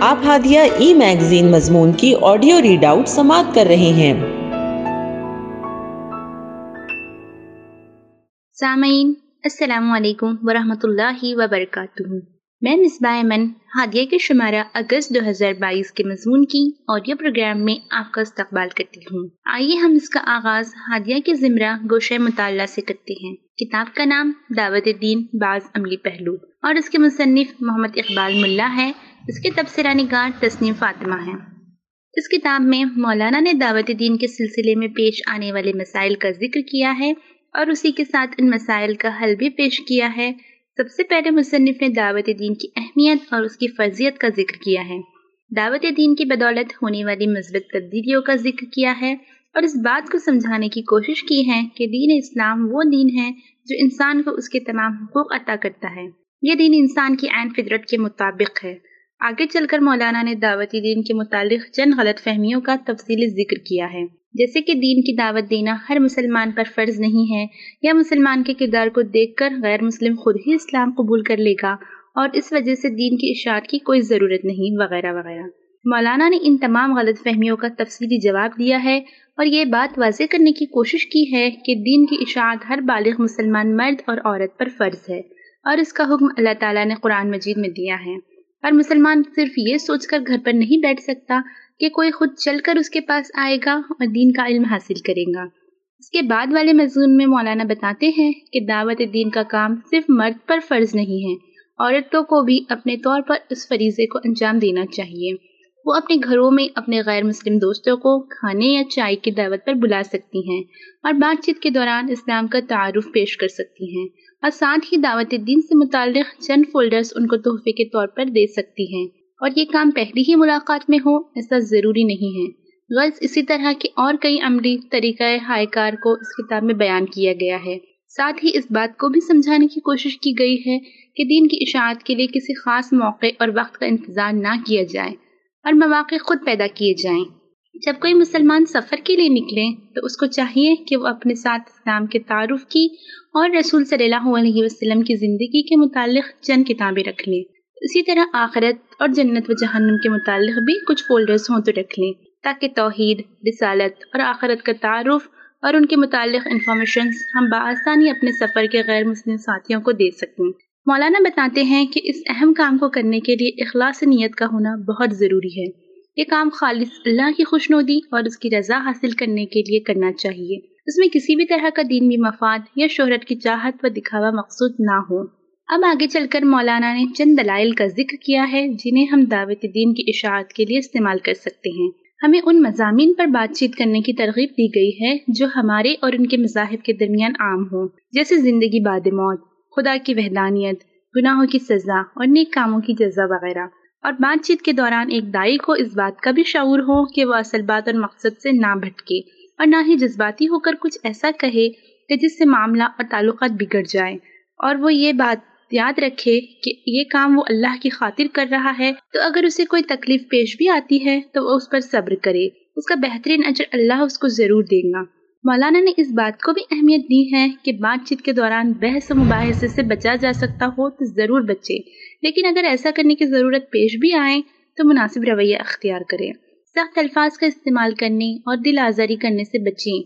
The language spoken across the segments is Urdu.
آپ ہادیہ ای میگزین مضمون کی آڈیو ریڈ آؤٹ سماعت کر رہے ہیں۔ سامعین، السلام علیکم ورحمۃ اللہ وبرکاتہ۔ میں مصباح من ہادیہ کے شمارہ اگست دو ہزار بائیس کے مضمون کی آڈیو پروگرام میں آپ کا استقبال کرتی ہوں۔ آئیے ہم اس کا آغاز ہادیہ کے زمرہ گوشہ مطالعہ سے کرتے ہیں۔ کتاب کا نام دعوت دین بعض عملی پہلو اور اس کے مصنف محمد اقبال ملا ہے۔ اس کے تبصرہ نگار تسنیم فاطمہ ہے اس کتاب میں مولانا نے دعوت دین کے سلسلے میں پیش آنے والے مسائل کا ذکر کیا ہے اور اسی کے ساتھ ان مسائل کا حل بھی پیش کیا ہے۔ سب سے پہلے مصنف نے دعوت دین کی اہمیت اور اس کی فرضیت کا ذکر کیا ہے۔ دعوت دین کی بدولت ہونے والی مثبت تبدیلیوں کا ذکر کیا ہے اور اس بات کو سمجھانے کی کوشش کی ہے کہ دین اسلام وہ دین ہے جو انسان کو اس کے تمام حقوق عطا کرتا ہے۔ یہ دین انسان کی عین فطرت کے مطابق ہے۔ آگے چل کر مولانا نے دعوتی دین کے متعلق چند غلط فہمیوں کا تفصیلی ذکر کیا ہے۔ جیسے کہ دین کی دعوت دینا ہر مسلمان پر فرض نہیں ہے یا مسلمان کے کردار کو دیکھ کر غیر مسلم خود ہی اسلام قبول کر لے گا اور اس وجہ سے دین کی اشاعت کی کوئی ضرورت نہیں، وغیرہ وغیرہ۔ مولانا نے ان تمام غلط فہمیوں کا تفصیلی جواب دیا ہے اور یہ بات واضح کرنے کی کوشش کی ہے کہ دین کی اشاعت ہر بالغ مسلمان مرد اور عورت پر فرض ہے اور اس کا حکم اللہ تعالیٰ نے قرآن مجید میں دیا ہے۔ اور مسلمان صرف یہ سوچ کر گھر پر نہیں بیٹھ سکتا کہ کوئی خود چل کر اس کے پاس آئے گا اور دین کا علم حاصل کرے گا۔ اس کے بعد والے مضمون میں مولانا بتاتے ہیں کہ دعوت دین کا کام صرف مرد پر فرض نہیں ہے، عورتوں کو بھی اپنے طور پر اس فریضے کو انجام دینا چاہیے۔ وہ اپنے گھروں میں اپنے غیر مسلم دوستوں کو کھانے یا چائے کی دعوت پر بلا سکتی ہیں اور بات چیت کے دوران اسلام کا تعارف پیش کر سکتی ہیں۔ اور ساتھ ہی دعوت دین سے متعلق چند فولڈرز ان کو تحفے کے طور پر دے سکتی ہیں۔ اور یہ کام پہلی ہی ملاقات میں ہو، ایسا ضروری نہیں ہے۔ غرض اسی طرح کے اور کئی عملی طریقہ ہائے کار کو اس کتاب میں بیان کیا گیا ہے۔ ساتھ ہی اس بات کو بھی سمجھانے کی کوشش کی گئی ہے کہ دین کی اشاعت کے لیے کسی خاص موقع اور وقت کا انتظار نہ کیا جائے اور مواقع خود پیدا کیے جائیں۔ جب کوئی مسلمان سفر کے لیے نکلے تو اس کو چاہیے کہ وہ اپنے ساتھ اسلام کے تعارف کی اور رسول صلی اللہ علیہ وسلم کی زندگی کے متعلق چند کتابیں رکھ لیں۔ اسی طرح آخرت اور جنت و جہنم کے متعلق بھی کچھ فولڈرز ہوں تو رکھ لیں تاکہ توحید، رسالت اور آخرت کا تعارف اور ان کے متعلق انفارمیشنز ہم بآسانی اپنے سفر کے غیر مسلم ساتھیوں کو دے سکیں۔ مولانا بتاتے ہیں کہ اس اہم کام کو کرنے کے لیے اخلاص نیت کا ہونا بہت ضروری ہے۔ یہ کام خالص اللہ کی خوش نودی اور اس کی رضا حاصل کرنے کے لیے کرنا چاہیے۔ اس میں کسی بھی طرح کا دینی مفاد یا شہرت کی چاہت و دکھاوا مقصود نہ ہو۔ اب آگے چل کر مولانا نے چند دلائل کا ذکر کیا ہے جنہیں ہم دعوت دین کی اشاعت کے لیے استعمال کر سکتے ہیں۔ ہمیں ان مضامین پر بات چیت کرنے کی ترغیب دی گئی ہے جو ہمارے اور ان کے مذاہب کے درمیان عام ہوں۔ جیسے زندگی باد موت، خدا کی وحدانیت، گناہوں کی سزا اور نیک کاموں کی جزا وغیرہ۔ اور بات چیت کے دوران ایک دائی کو اس بات کا بھی شعور ہو کہ وہ اصل بات اور مقصد سے نہ بھٹکے اور نہ ہی جذباتی ہو کر کچھ ایسا کہے کہ جس سے معاملہ اور تعلقات بگڑ جائیں۔ اور وہ یہ بات یاد رکھے کہ یہ کام وہ اللہ کی خاطر کر رہا ہے، تو اگر اسے کوئی تکلیف پیش بھی آتی ہے، تو وہ اس پر صبر کرے۔ اس کا بہترین اجر اللہ اس کو ضرور دے گا۔ مولانا نے اس بات کو بھی اہمیت دی ہے کہ بات چیت کے دوران بحث و مباحثے سے بچا جا سکتا ہو تو ضرور بچے۔ لیکن اگر ایسا کرنے کی ضرورت پیش بھی آئے تو مناسب رویہ اختیار کریں۔ سخت الفاظ کا استعمال کرنے اور دل آزاری کرنے سے بچیں۔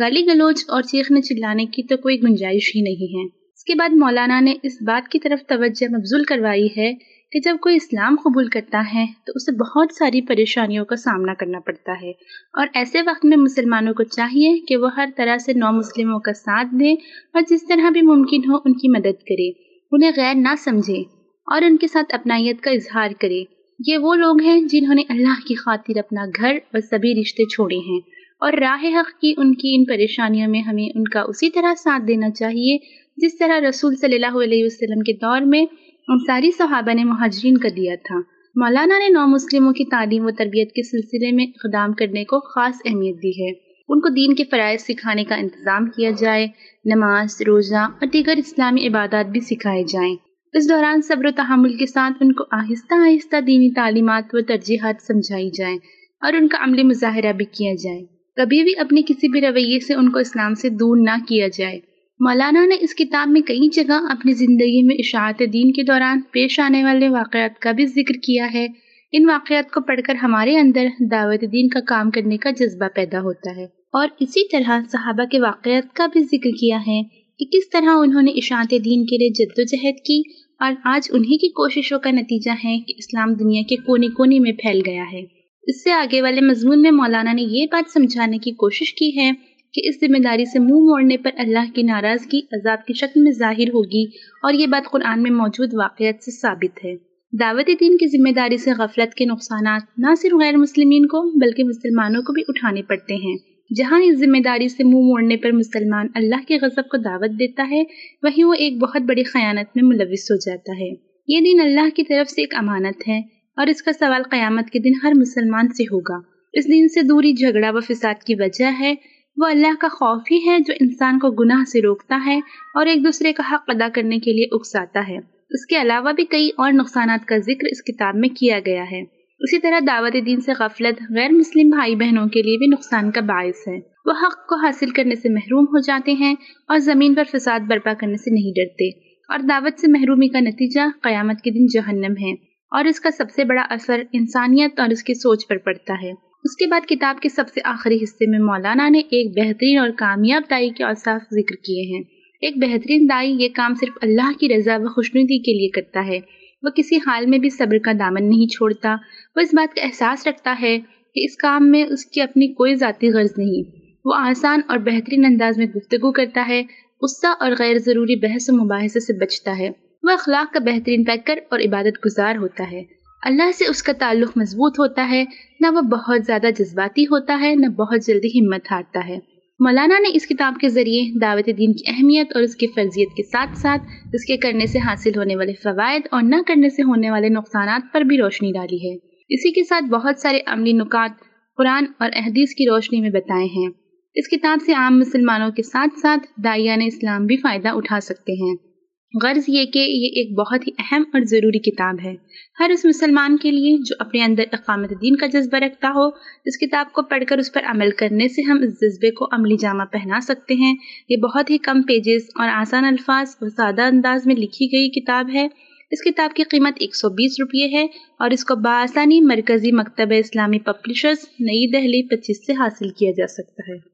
گالی گلوچ اور چیخنے چلانے کی تو کوئی گنجائش ہی نہیں ہے۔ اس کے بعد مولانا نے اس بات کی طرف توجہ مبزول کروائی ہے کہ جب کوئی اسلام قبول کرتا ہے تو اسے بہت ساری پریشانیوں کا سامنا کرنا پڑتا ہے۔ اور ایسے وقت میں مسلمانوں کو چاہیے کہ وہ ہر طرح سے نو مسلموں کا ساتھ دیں اور جس طرح بھی ممکن ہو ان کی مدد کرے، انہیں غیر نہ سمجھے اور ان کے ساتھ اپنائیت کا اظہار کرے۔ یہ وہ لوگ ہیں جنہوں نے اللہ کی خاطر اپنا گھر اور سبھی رشتے چھوڑے ہیں۔ اور راہ حق کی ان کی ان پریشانیوں میں ہمیں ان کا اسی طرح ساتھ دینا چاہیے، جس طرح رسول صلی اللہ علیہ وسلم کے دور میں انصاری صحابہ نے مہاجرین کر دیا تھا۔ مولانا نے نو مسلموں کی تعلیم و تربیت کے سلسلے میں اقدام کرنے کو خاص اہمیت دی ہے۔ ان کو دین کے فرائض سکھانے کا انتظام کیا جائے، نماز، روزہ اور دیگر اسلامی عبادات بھی سکھائے جائیں۔ اس دوران صبر و تحمل کے ساتھ ان کو آہستہ آہستہ دینی تعلیمات و ترجیحات سمجھائی جائیں اور ان کا عملی مظاہرہ بھی کیا جائے۔ کبھی بھی اپنے کسی بھی رویے سے ان کو اسلام سے دور نہ کیا جائے۔ مولانا نے اس کتاب میں کئی جگہ اپنی زندگی میں اشاعت دین کے دوران پیش آنے والے واقعات کا بھی ذکر کیا ہے۔ ان واقعات کو پڑھ کر ہمارے اندر دعوت دین کا کام کرنے کا جذبہ پیدا ہوتا ہے۔ اور اسی طرح صحابہ کے واقعات کا بھی ذکر کیا ہے کہ کس طرح انہوں نے اشاعت دین کے لیے جد و جہد کی اور آج انہی کی کوششوں کا نتیجہ ہے کہ اسلام دنیا کے کونے کونے میں پھیل گیا ہے۔ اس سے آگے والے مضمون میں مولانا نے یہ بات سمجھانے کی کوشش کی ہے کہ اس ذمہ داری سے منہ موڑنے پر اللہ کی ناراضگی عذاب کی شکل میں ظاہر ہوگی اور یہ بات قرآن میں موجود واقعات سے ثابت ہے۔ دعوت دین کی ذمہ داری سے غفلت کے نقصانات نہ صرف غیر مسلمین کو بلکہ مسلمانوں کو بھی اٹھانے پڑتے ہیں۔ جہاں اس ذمہ داری سے منہ موڑنے پر مسلمان اللہ کے غضب کو دعوت دیتا ہے، وہیں وہ ایک بہت بڑی خیانت میں ملوث ہو جاتا ہے۔ یہ دین اللہ کی طرف سے ایک امانت ہے اور اس کا سوال قیامت کے دن ہر مسلمان سے ہوگا۔ اس دن سے دوری، جھگڑا و فساد کی وجہ ہے وہ اللہ کا خوف ہی ہے جو انسان کو گناہ سے روکتا ہے اور ایک دوسرے کا حق ادا کرنے کے لیے اکساتا ہے۔ اس کے علاوہ بھی کئی اور نقصانات کا ذکر اس کتاب میں کیا گیا ہے۔ اسی طرح دعوت دین سے غفلت غیر مسلم بھائی بہنوں کے لیے بھی نقصان کا باعث ہے۔ وہ حق کو حاصل کرنے سے محروم ہو جاتے ہیں اور زمین پر فساد برپا کرنے سے نہیں ڈرتے۔ اور دعوت سے محرومی کا نتیجہ قیامت کے دن جہنم ہے اور اس کا سب سے بڑا اثر انسانیت اور اس کی سوچ پر پڑتا ہے۔ اس کے بعد کتاب کے سب سے آخری حصے میں مولانا نے ایک بہترین اور کامیاب دائی کے اوصاف ذکر کیے ہیں۔ ایک بہترین دائی یہ کام صرف اللہ کی رضا و خوشنودی کے لیے کرتا ہے۔ وہ کسی حال میں بھی صبر کا دامن نہیں چھوڑتا۔ وہ اس بات کا احساس رکھتا ہے کہ اس کام میں اس کی اپنی کوئی ذاتی غرض نہیں۔ وہ آسان اور بہترین انداز میں گفتگو کرتا ہے، غصہ اور غیر ضروری بحث و مباحثے سے بچتا ہے۔ وہ اخلاق کا بہترین پیکر اور عبادت گزار ہوتا ہے۔ اللہ سے اس کا تعلق مضبوط ہوتا ہے، نہ وہ بہت زیادہ جذباتی ہوتا ہے، نہ بہت جلدی ہمت ہارتا ہے۔ مولانا نے اس کتاب کے ذریعے دعوت دین کی اہمیت اور اس کی فرضیت کے ساتھ ساتھ اس کے کرنے سے حاصل ہونے والے فوائد اور نہ کرنے سے ہونے والے نقصانات پر بھی روشنی ڈالی ہے۔ اسی کے ساتھ بہت سارے عملی نکات قرآن اور احدیث کی روشنی میں بتائے ہیں۔ اس کتاب سے عام مسلمانوں کے ساتھ ساتھ دائیان اسلام بھی فائدہ اٹھا سکتے ہیں۔ غرض یہ کہ یہ ایک بہت ہی اہم اور ضروری کتاب ہے۔ ہر اس مسلمان کے لیے جو اپنے اندر اقامت دین کا جذبہ رکھتا ہو، اس کتاب کو پڑھ کر اس پر عمل کرنے سے ہم اس جذبے کو عملی جامہ پہنا سکتے ہیں۔ یہ بہت ہی کم پیجز اور آسان الفاظ اور سادہ انداز میں لکھی گئی کتاب ہے۔ اس کتاب کی قیمت ایک سو بیس روپیے ہے اور اس کو بآسانی مرکزی مکتبہ اسلامی پبلشرز نئی دہلی پچیس سے حاصل کیا جا سکتا ہے۔